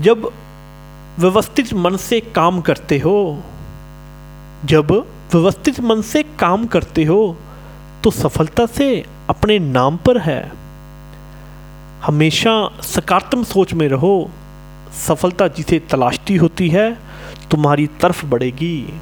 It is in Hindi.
जब व्यवस्थित मन से काम करते हो, जब व्यवस्थित मन से काम करते हो तो सफलता से अपने नाम पर है। हमेशा सकारात्मक सोच में रहो। सफलता जिसे तलाशती होती है, तुम्हारी तरफ़ बढ़ेगी।